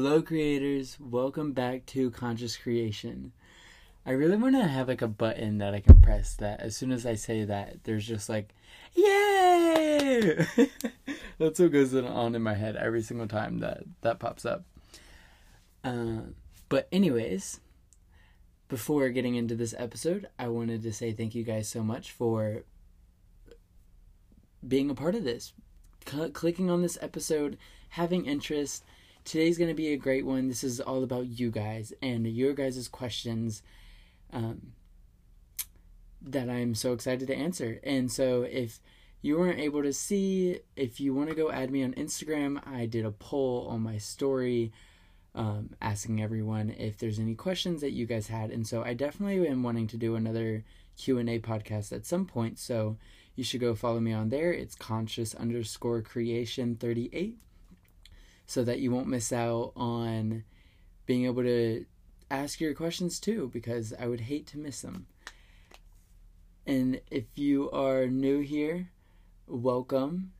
Hello, creators. Welcome back to Conscious Creation. I really want to have like a button that I can press that as soon as I say that, there's just like, yay! That's what goes on in my head every single time that that pops up. Uh, but, anyways, before getting into this episode, I wanted to say thank you guys so much for being a part of this, clicking on this episode, having interest. Today's going to be a great one. This is all about you guys and your guys' questions um, that I'm so excited to answer. And so if you weren't able to see, if you want to go add me on Instagram, I did a poll on my story um, asking everyone if there's any questions that you guys had. And so I definitely am wanting to do another Q&A podcast at some point. So you should go follow me on there. It's conscious underscore creation 38 so that you won't miss out on being able to ask your questions too because I would hate to miss them. And if you are new here, welcome.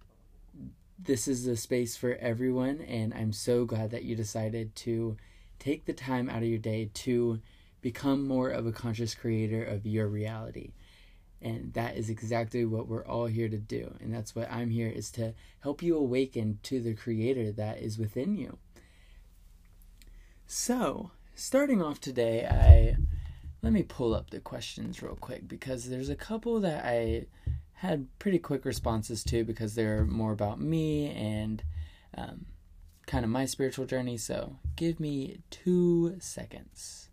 This is a space for everyone, and I'm so glad that you decided to take the time out of your day to become more of a conscious creator of your reality. And that is exactly what we're all here to do. And that's what I'm here is to help you awaken to the creator that is within you. So, starting off today, I let me pull up the questions real quick because there's a couple that I had pretty quick responses to because they're more about me and um, kind of my spiritual journey. So, give me two seconds.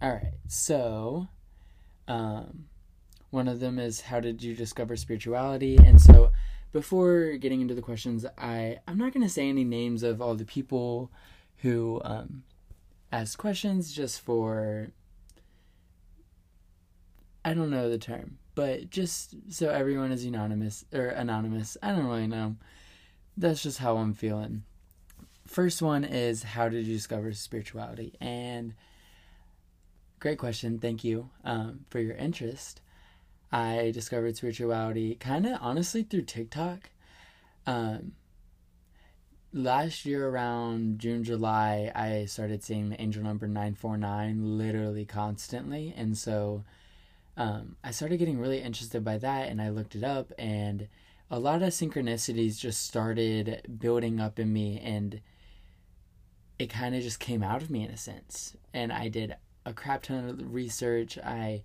All right. So, um, one of them is how did you discover spirituality? And so, before getting into the questions, I I'm not to say any names of all the people who um, asked questions, just for I don't know the term, but just so everyone is anonymous or anonymous. I don't really know. That's just how I'm feeling. First one is how did you discover spirituality? And great question. Thank you um, for your interest. I discovered spirituality kind of honestly through TikTok. Um, last year around June, July, I started seeing the angel number 949 literally constantly. And so um, I started getting really interested by that and I looked it up and a lot of synchronicities just started building up in me and it kind of just came out of me in a sense. And I did a crap ton of research. I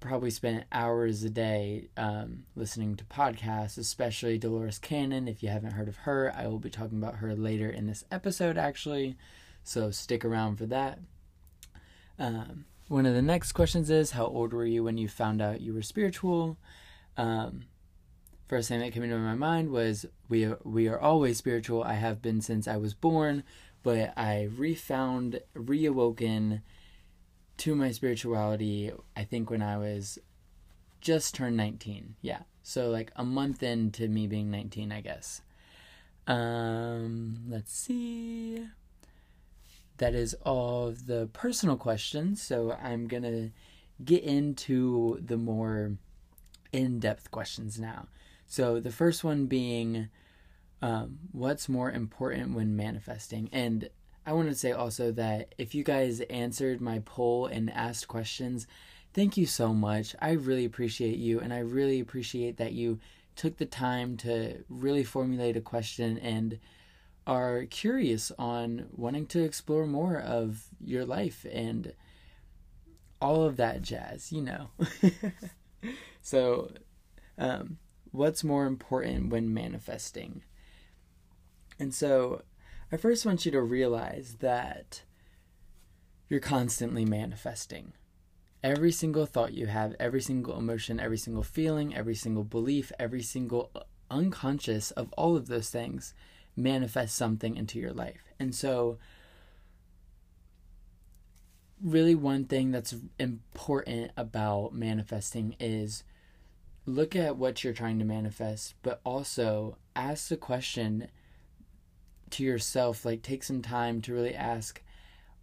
probably spent hours a day um, listening to podcasts, especially Dolores Cannon. If you haven't heard of her, I will be talking about her later in this episode, actually. So stick around for that. Um, one of the next questions is How old were you when you found out you were spiritual? Um, first thing that came into my mind was we are, we are always spiritual. I have been since I was born, but I refound, reawoken to my spirituality, I think when I was just turned 19. Yeah. So like a month into me being 19, I guess. Um, let's see. That is all of the personal questions. So I'm going to get into the more in depth questions now. So the first one being um, what's more important when manifesting? And I want to say also that if you guys answered my poll and asked questions, thank you so much. I really appreciate you, and I really appreciate that you took the time to really formulate a question and are curious on wanting to explore more of your life and all of that jazz, you know. so, um, what's more important when manifesting? And so, I first want you to realize that you're constantly manifesting. Every single thought you have, every single emotion, every single feeling, every single belief, every single uh, unconscious of all of those things manifests something into your life. And so, really, one thing that's important about manifesting is look at what you're trying to manifest, but also ask the question to yourself, like take some time to really ask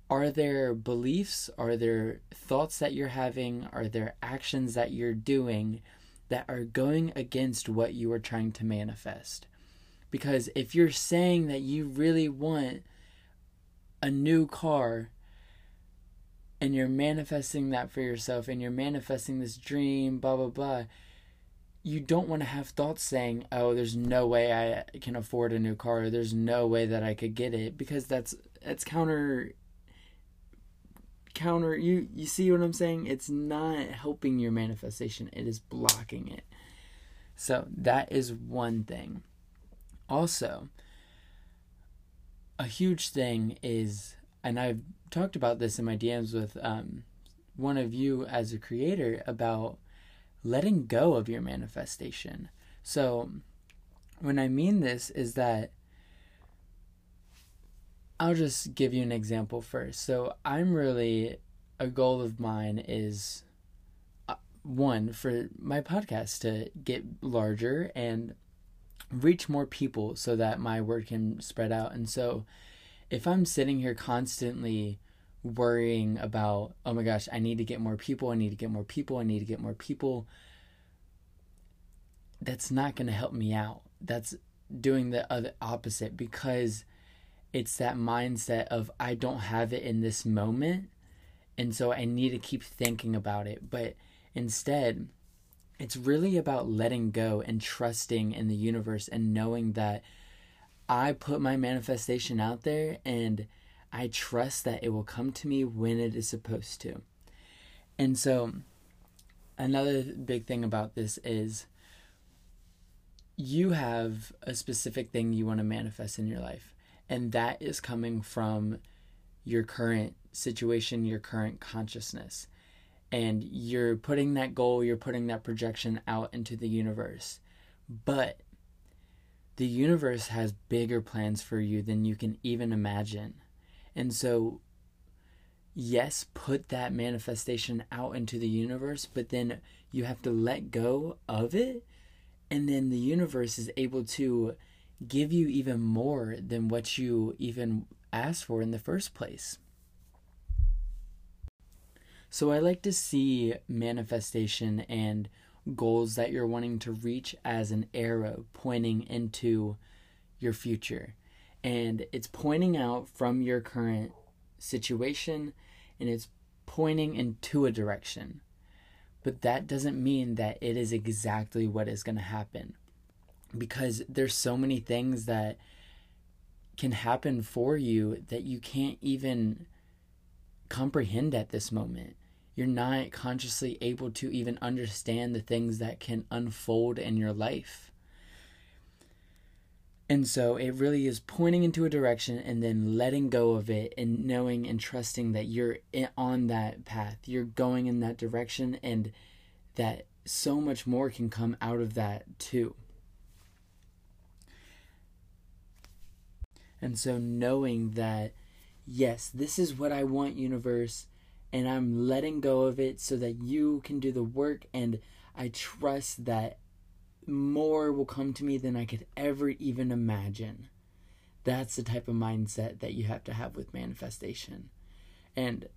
are there beliefs, are there thoughts that you're having, are there actions that you're doing that are going against what you are trying to manifest? Because if you're saying that you really want a new car and you're manifesting that for yourself and you're manifesting this dream, blah, blah, blah, you don't want to have thoughts saying, oh, there's no way I can afford a new car. There's no way that I could get it because that's, that's counter counter you you see what i'm saying it's not helping your manifestation it is blocking it so that is one thing also a huge thing is and i've talked about this in my dms with um, one of you as a creator about letting go of your manifestation so when i mean this is that I'll just give you an example first. So, I'm really a goal of mine is uh, one for my podcast to get larger and reach more people so that my word can spread out. And so, if I'm sitting here constantly worrying about, oh my gosh, I need to get more people, I need to get more people, I need to get more people, that's not going to help me out. That's doing the other opposite because it's that mindset of I don't have it in this moment. And so I need to keep thinking about it. But instead, it's really about letting go and trusting in the universe and knowing that I put my manifestation out there and I trust that it will come to me when it is supposed to. And so, another big thing about this is you have a specific thing you want to manifest in your life and that is coming from your current situation, your current consciousness. And you're putting that goal, you're putting that projection out into the universe. But the universe has bigger plans for you than you can even imagine. And so, yes, put that manifestation out into the universe, but then you have to let go of it. And then the universe is able to give you even more than what you even asked for in the first place. So I like to see manifestation and goals that you're wanting to reach as an arrow pointing into your future. And it's pointing out from your current situation and it's pointing into a direction. But that doesn't mean that it is exactly what is going to happen because there's so many things that can happen for you that you can't even comprehend at this moment. You're not consciously able to even understand the things that can unfold in your life. And so it really is pointing into a direction and then letting go of it and knowing and trusting that you're on that path. You're going in that direction and that so much more can come out of that too. And so knowing that, yes, this is what I want, universe, and I'm letting go of it so that you can do the work, and I trust that more will come to me than I could ever even imagine. That's the type of mindset that you have to have with manifestation. And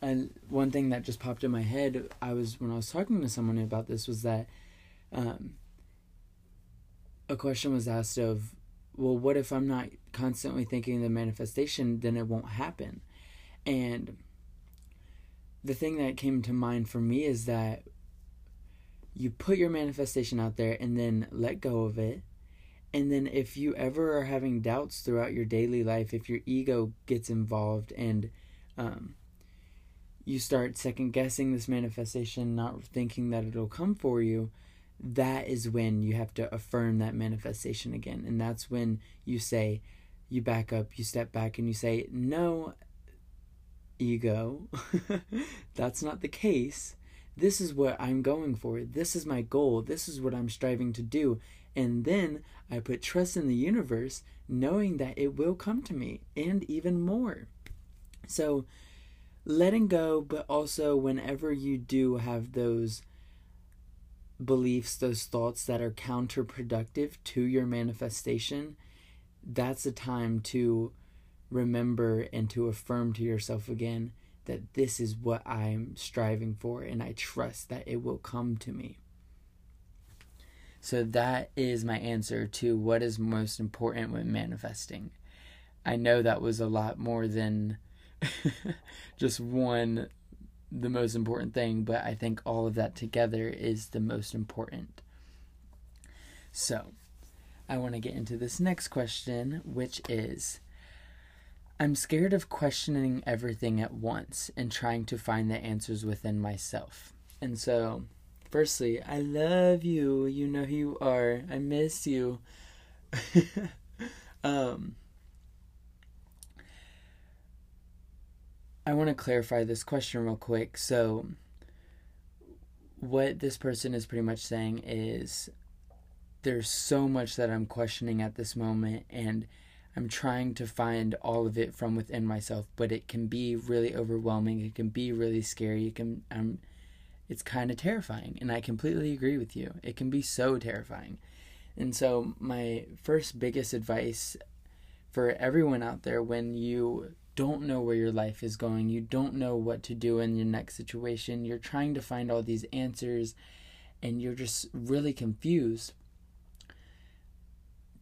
and one thing that just popped in my head, I was when I was talking to someone about this was that um, a question was asked of well, what if I'm not constantly thinking the manifestation? Then it won't happen. And the thing that came to mind for me is that you put your manifestation out there and then let go of it. And then, if you ever are having doubts throughout your daily life, if your ego gets involved and um, you start second guessing this manifestation, not thinking that it'll come for you, that is when you have to affirm that manifestation again. And that's when you say, you back up, you step back, and you say, No, ego, that's not the case. This is what I'm going for. This is my goal. This is what I'm striving to do. And then I put trust in the universe, knowing that it will come to me and even more. So, letting go, but also whenever you do have those beliefs, those thoughts that are counterproductive to your manifestation, that's a time to remember and to affirm to yourself again that this is what I'm striving for and I trust that it will come to me. So that is my answer to what is most important when manifesting. I know that was a lot more than just one the most important thing, but I think all of that together is the most important. So, I want to get into this next question, which is I'm scared of questioning everything at once and trying to find the answers within myself. And so, firstly, I love you. You know who you are. I miss you. um, I want to clarify this question real quick. So, what this person is pretty much saying is there's so much that I'm questioning at this moment, and I'm trying to find all of it from within myself, but it can be really overwhelming. It can be really scary. It can, um, it's kind of terrifying, and I completely agree with you. It can be so terrifying. And so, my first biggest advice for everyone out there when you don't know where your life is going, you don't know what to do in your next situation, you're trying to find all these answers, and you're just really confused,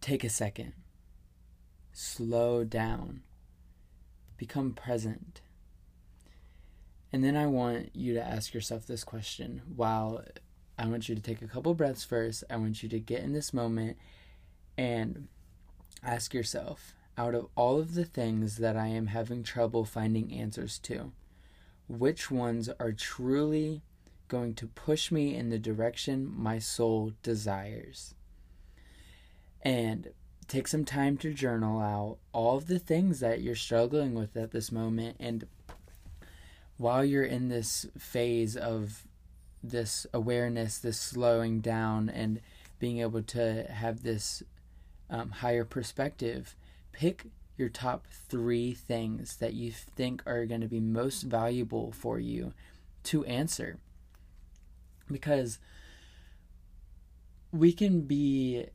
take a second. Slow down. Become present. And then I want you to ask yourself this question while I want you to take a couple breaths first. I want you to get in this moment and ask yourself out of all of the things that I am having trouble finding answers to, which ones are truly going to push me in the direction my soul desires? And take some time to journal out all of the things that you're struggling with at this moment. And while you're in this phase of this awareness, this slowing down, and being able to have this um, higher perspective, pick your top three things that you think are going to be most valuable for you to answer. Because we can be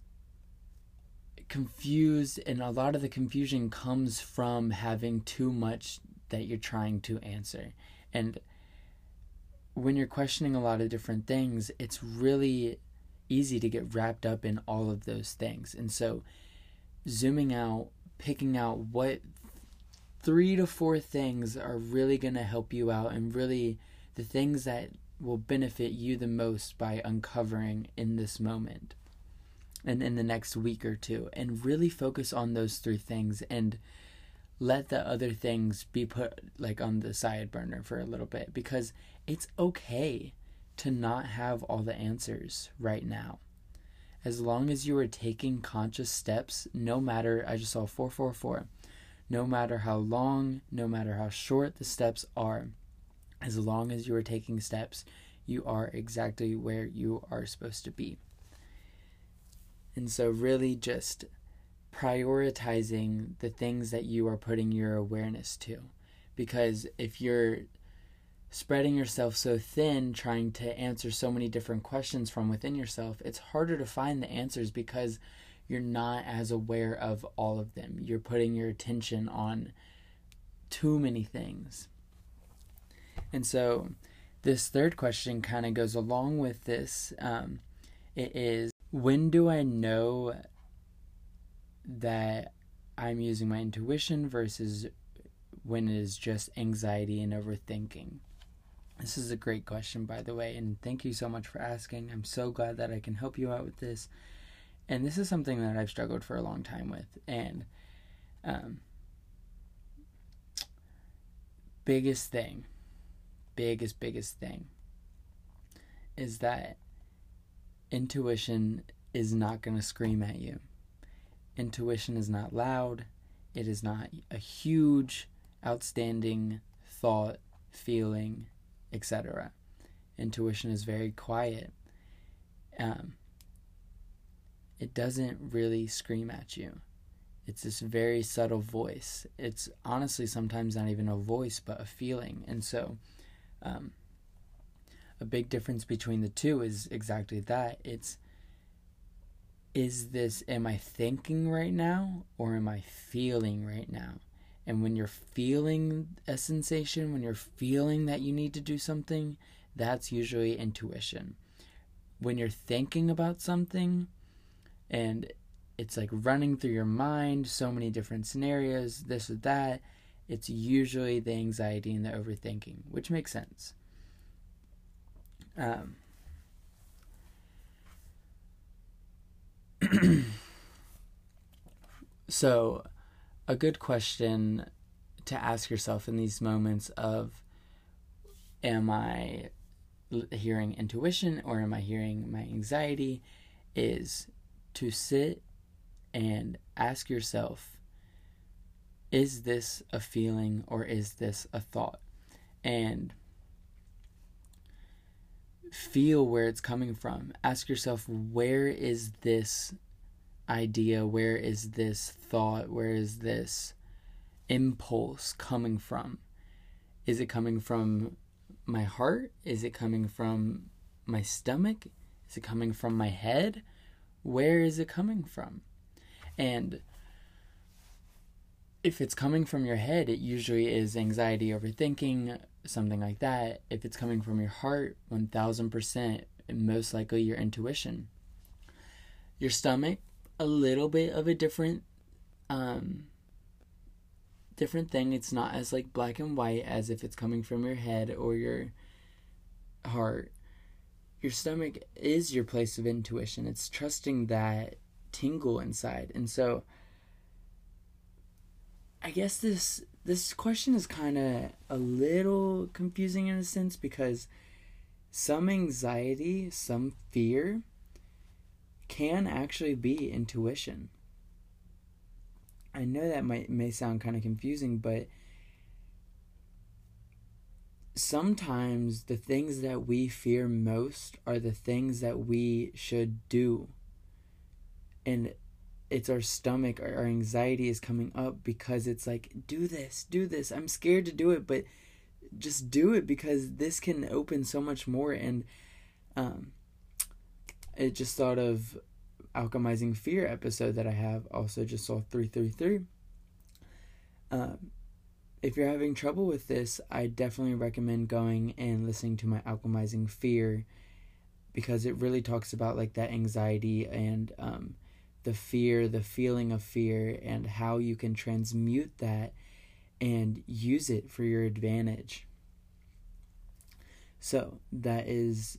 confused, and a lot of the confusion comes from having too much that you're trying to answer. And when you're questioning a lot of different things, it's really easy to get wrapped up in all of those things. And so, zooming out picking out what three to four things are really going to help you out and really the things that will benefit you the most by uncovering in this moment and in the next week or two and really focus on those three things and let the other things be put like on the side burner for a little bit because it's okay to not have all the answers right now as long as you are taking conscious steps, no matter, I just saw 444, no matter how long, no matter how short the steps are, as long as you are taking steps, you are exactly where you are supposed to be. And so, really, just prioritizing the things that you are putting your awareness to. Because if you're spreading yourself so thin trying to answer so many different questions from within yourself, it's harder to find the answers because you're not as aware of all of them. You're putting your attention on too many things. And so, this third question kind of goes along with this. Um, it is when do I know that I'm using my intuition versus when it is just anxiety and overthinking? This is a great question, by the way, and thank you so much for asking. I'm so glad that I can help you out with this. And this is something that I've struggled for a long time with. And um, biggest thing, biggest, biggest thing is that intuition is not going to scream at you. Intuition is not loud, it is not a huge, outstanding thought, feeling, etc. Intuition is very quiet. Um, it doesn't really scream at you. It's this very subtle voice. It's honestly sometimes not even a voice, but a feeling. And so, um, a big difference between the two is exactly that. It's is this, am I thinking right now or am I feeling right now? And when you're feeling a sensation, when you're feeling that you need to do something, that's usually intuition. when you're thinking about something and it's like running through your mind, so many different scenarios, this or that, it's usually the anxiety and the overthinking, which makes sense. Um, so, a good question to ask yourself in these moments of am I hearing intuition or am I hearing my anxiety is to sit and ask yourself is this a feeling or is this a thought? And feel where it's coming from. Ask yourself, where is this idea? Where is this thought? Where is this impulse coming from? Is it coming from my heart? Is it coming from my stomach? Is it coming from my head? Where is it coming from? And if it's coming from your head, it usually is anxiety, overthinking, something like that. If it's coming from your heart, 1000%, most likely your intuition. Your stomach, a little bit of a different um different thing. It's not as like black and white as if it's coming from your head or your heart. Your stomach is your place of intuition. It's trusting that tingle inside. And so I guess this this question is kind of a little confusing in a sense because some anxiety, some fear can actually be intuition. I know that might may sound kind of confusing, but sometimes the things that we fear most are the things that we should do. And it's our stomach, our, our anxiety is coming up because it's like, do this, do this. I'm scared to do it, but just do it because this can open so much more. And um, it just thought of alchemizing fear episode that I have. Also, just saw three three three. Um, if you're having trouble with this, I definitely recommend going and listening to my alchemizing fear because it really talks about like that anxiety and um, the fear, the feeling of fear, and how you can transmute that and use it for your advantage. So, that is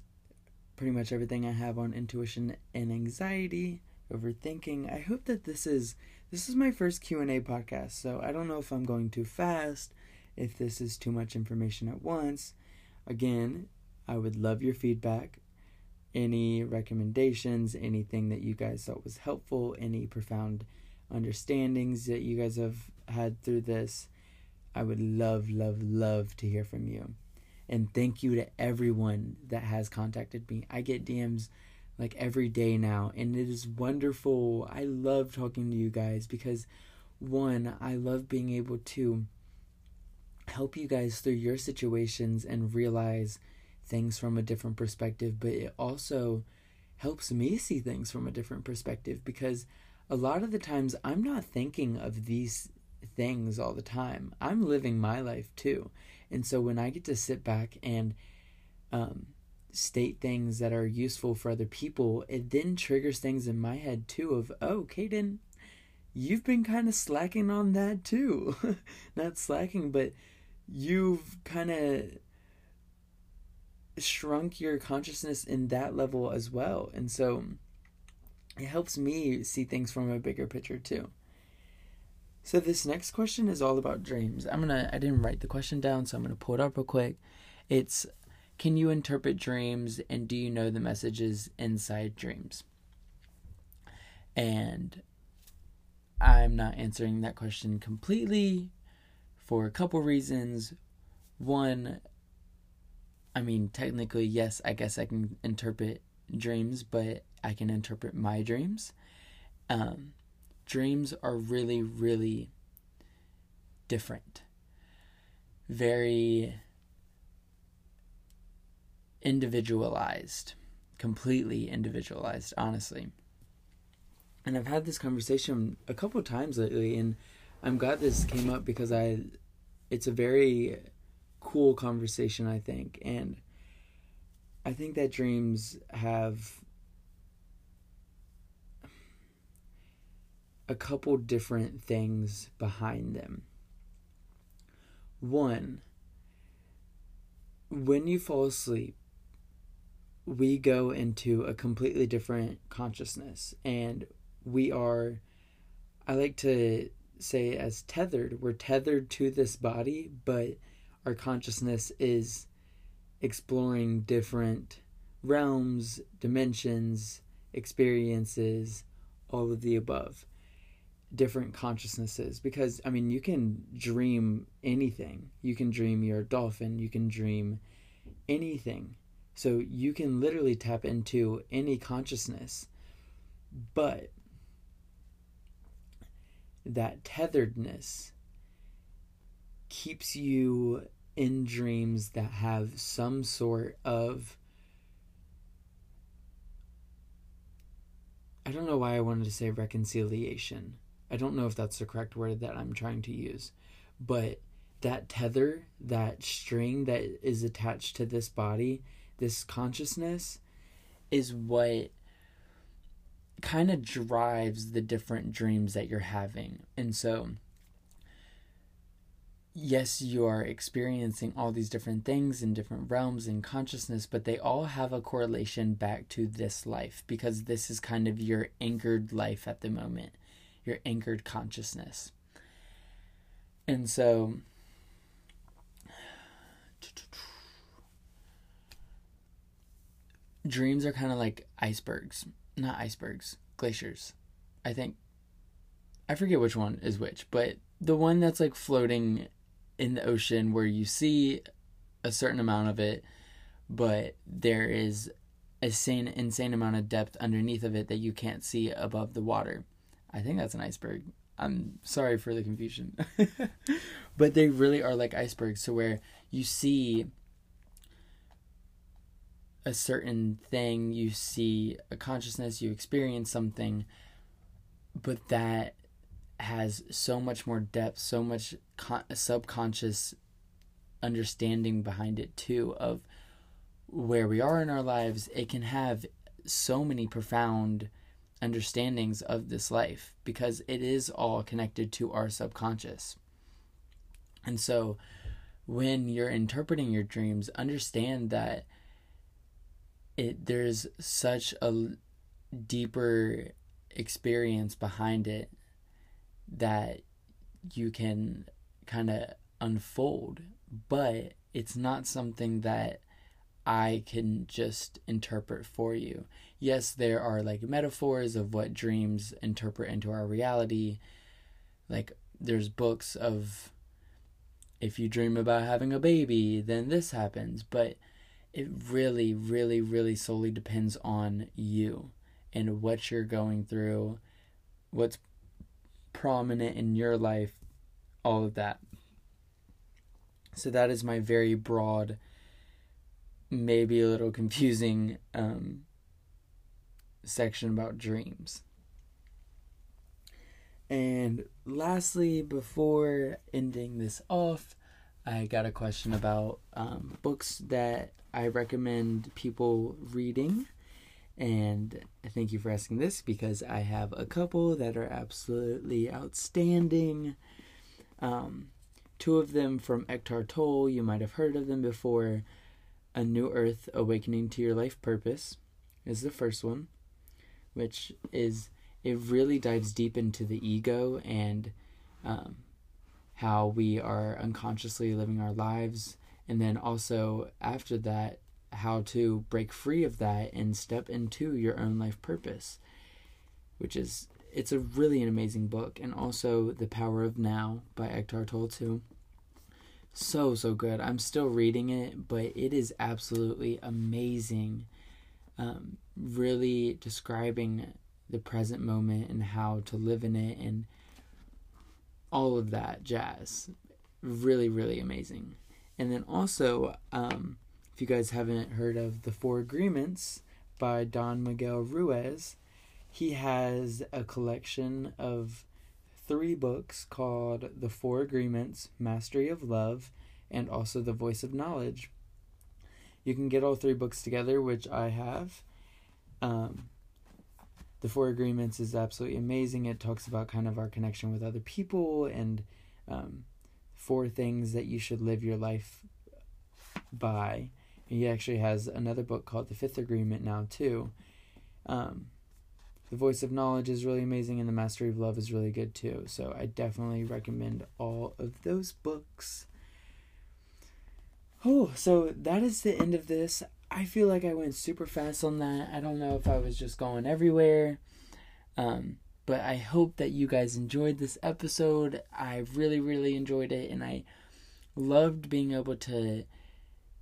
pretty much everything I have on intuition and anxiety, overthinking. I hope that this is this is my first Q&A podcast, so I don't know if I'm going too fast, if this is too much information at once. Again, I would love your feedback, any recommendations, anything that you guys thought was helpful, any profound understandings that you guys have had through this. I would love, love, love to hear from you. And thank you to everyone that has contacted me. I get DMs like every day now, and it is wonderful. I love talking to you guys because, one, I love being able to help you guys through your situations and realize things from a different perspective, but it also helps me see things from a different perspective because a lot of the times I'm not thinking of these things all the time. I'm living my life too. And so when I get to sit back and um, state things that are useful for other people, it then triggers things in my head too of, oh, Kaden, you've been kind of slacking on that too. Not slacking, but you've kind of shrunk your consciousness in that level as well. And so it helps me see things from a bigger picture too. So this next question is all about dreams. I'm gonna I didn't write the question down, so I'm gonna pull it up real quick. It's can you interpret dreams and do you know the messages inside dreams? And I'm not answering that question completely for a couple reasons. One, I mean, technically, yes, I guess I can interpret dreams, but I can interpret my dreams. Um, dreams are really, really different. Very individualized, completely individualized, honestly. And I've had this conversation a couple times lately, and I'm glad this came up because I, it's a very cool conversation, I think. And I think that dreams have a couple different things behind them. One, when you fall asleep, we go into a completely different consciousness and we are, I like to say, as tethered. We're tethered to this body, but our consciousness is exploring different realms, dimensions, experiences, all of the above. Different consciousnesses. Because, I mean, you can dream anything. You can dream you're a dolphin, you can dream anything. So you can literally tap into any consciousness. But that tetheredness keeps you in dreams that have some sort of I don't know why I wanted to say reconciliation. I don't know if that's the correct word that I'm trying to use. But that tether, that string that is attached to this body, this consciousness, is what kind of drives the different dreams that you're having. And so, yes, you are experiencing all these different things in different realms and consciousness, but they all have a correlation back to this life because this is kind of your anchored life at the moment, your anchored consciousness. And so, dreams are kind of like icebergs not icebergs, glaciers. I think I forget which one is which, but the one that's like floating in the ocean where you see a certain amount of it, but there is a insane insane amount of depth underneath of it that you can't see above the water. I think that's an iceberg. I'm sorry for the confusion. but they really are like icebergs so where you see a certain thing, you see a consciousness, you experience something, but that has so much more depth, so much con- subconscious understanding behind it too of where we are in our lives. It can have so many profound understandings of this life because it is all connected to our subconscious. And so when you're interpreting your dreams, understand that it there's such a deeper experience behind it that you can kind of unfold but it's not something that I can just interpret for you. Yes, there are like metaphors of what dreams interpret into our reality. Like there's books of if you dream about having a baby, then this happens, but it really, really, really solely depends on you and what you're going through, what's prominent in your life, all of that. So, that is my very broad, maybe a little confusing um, section about dreams. And lastly, before ending this off, I got a question about um, books that I recommend people reading. And thank you for asking this because I have a couple that are absolutely outstanding. Um, two of them from Eckhart Tolle, you might have heard of them before. A New Earth Awakening to Your Life Purpose is the first one, which is, it really dives deep into the ego and um, how we are unconsciously living our lives and then also after that how to break free of that and step into your own life purpose which is it's a really an amazing book. And also the power of now by Eckhart Tolle so so good. I'm still reading it but it is absolutely amazing um, really describing the present moment and how to live in it and all of that jazz. Really really amazing. And then also, um, if you guys haven't heard of The Four Agreements by Don Miguel Ruiz, he has a collection of three books called The Four Agreements Mastery of Love and also The Voice of Knowledge. You can get all three books together, which I have. Um, the Four Agreements is absolutely amazing. It talks about kind of our connection with other people and um, four things that you should live your life by. He actually has another book called The Fifth Agreement now, too. Um, the Voice of Knowledge is really amazing, and The Mastery of Love is really good, too. So I definitely recommend all of those books. Oh, so that is the end of this. I feel like I went super fast on that. I don't know if I was just going everywhere. Um, but I hope that you guys enjoyed this episode. I really, really enjoyed it, and I loved being able to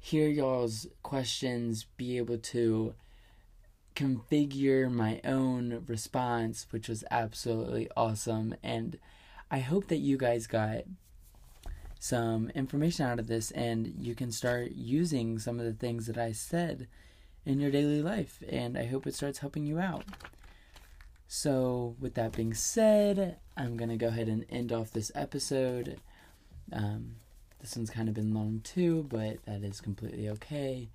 hear y'all's questions, be able to configure my own response, which was absolutely awesome. And I hope that you guys got some information out of this and you can start using some of the things that I said in your daily life. And I hope it starts helping you out. So, with that being said, I'm going to go ahead and end off this episode. Um, this one's kind of been long too, but that is completely okay.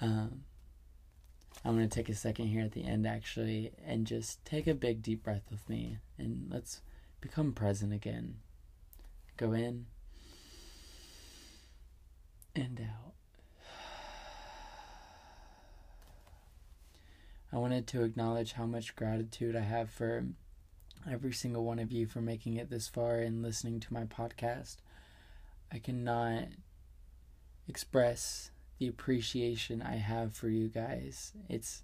Um, I'm going to take a second here at the end actually and just take a big deep breath with me and let's become present again. Go in and out. I wanted to acknowledge how much gratitude I have for every single one of you for making it this far and listening to my podcast. I cannot express the appreciation I have for you guys. It's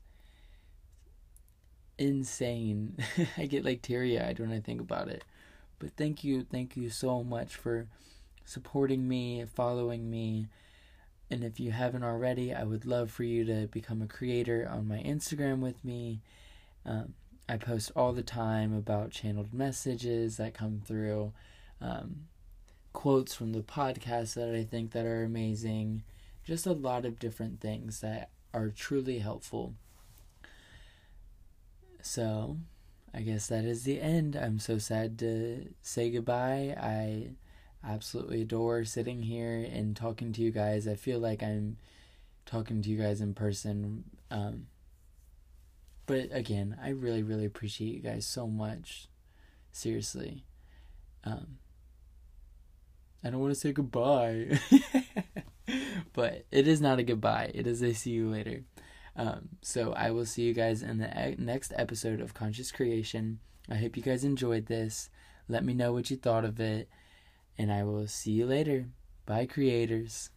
insane. I get like teary eyed when I think about it. But thank you, thank you so much for supporting me, following me. And if you haven't already, I would love for you to become a creator on my Instagram with me. Um, I post all the time about channeled messages that come through, um, quotes from the podcast that I think that are amazing, just a lot of different things that are truly helpful. So, I guess that is the end. I'm so sad to say goodbye. I absolutely adore sitting here and talking to you guys. I feel like I'm talking to you guys in person. Um, but again, I really, really appreciate you guys so much. Seriously. Um, I don't want to say goodbye. but it is not a goodbye. It is a see you later. Um, so I will see you guys in the next episode of Conscious Creation. I hope you guys enjoyed this. Let me know what you thought of it and I will see you later. Bye, creators.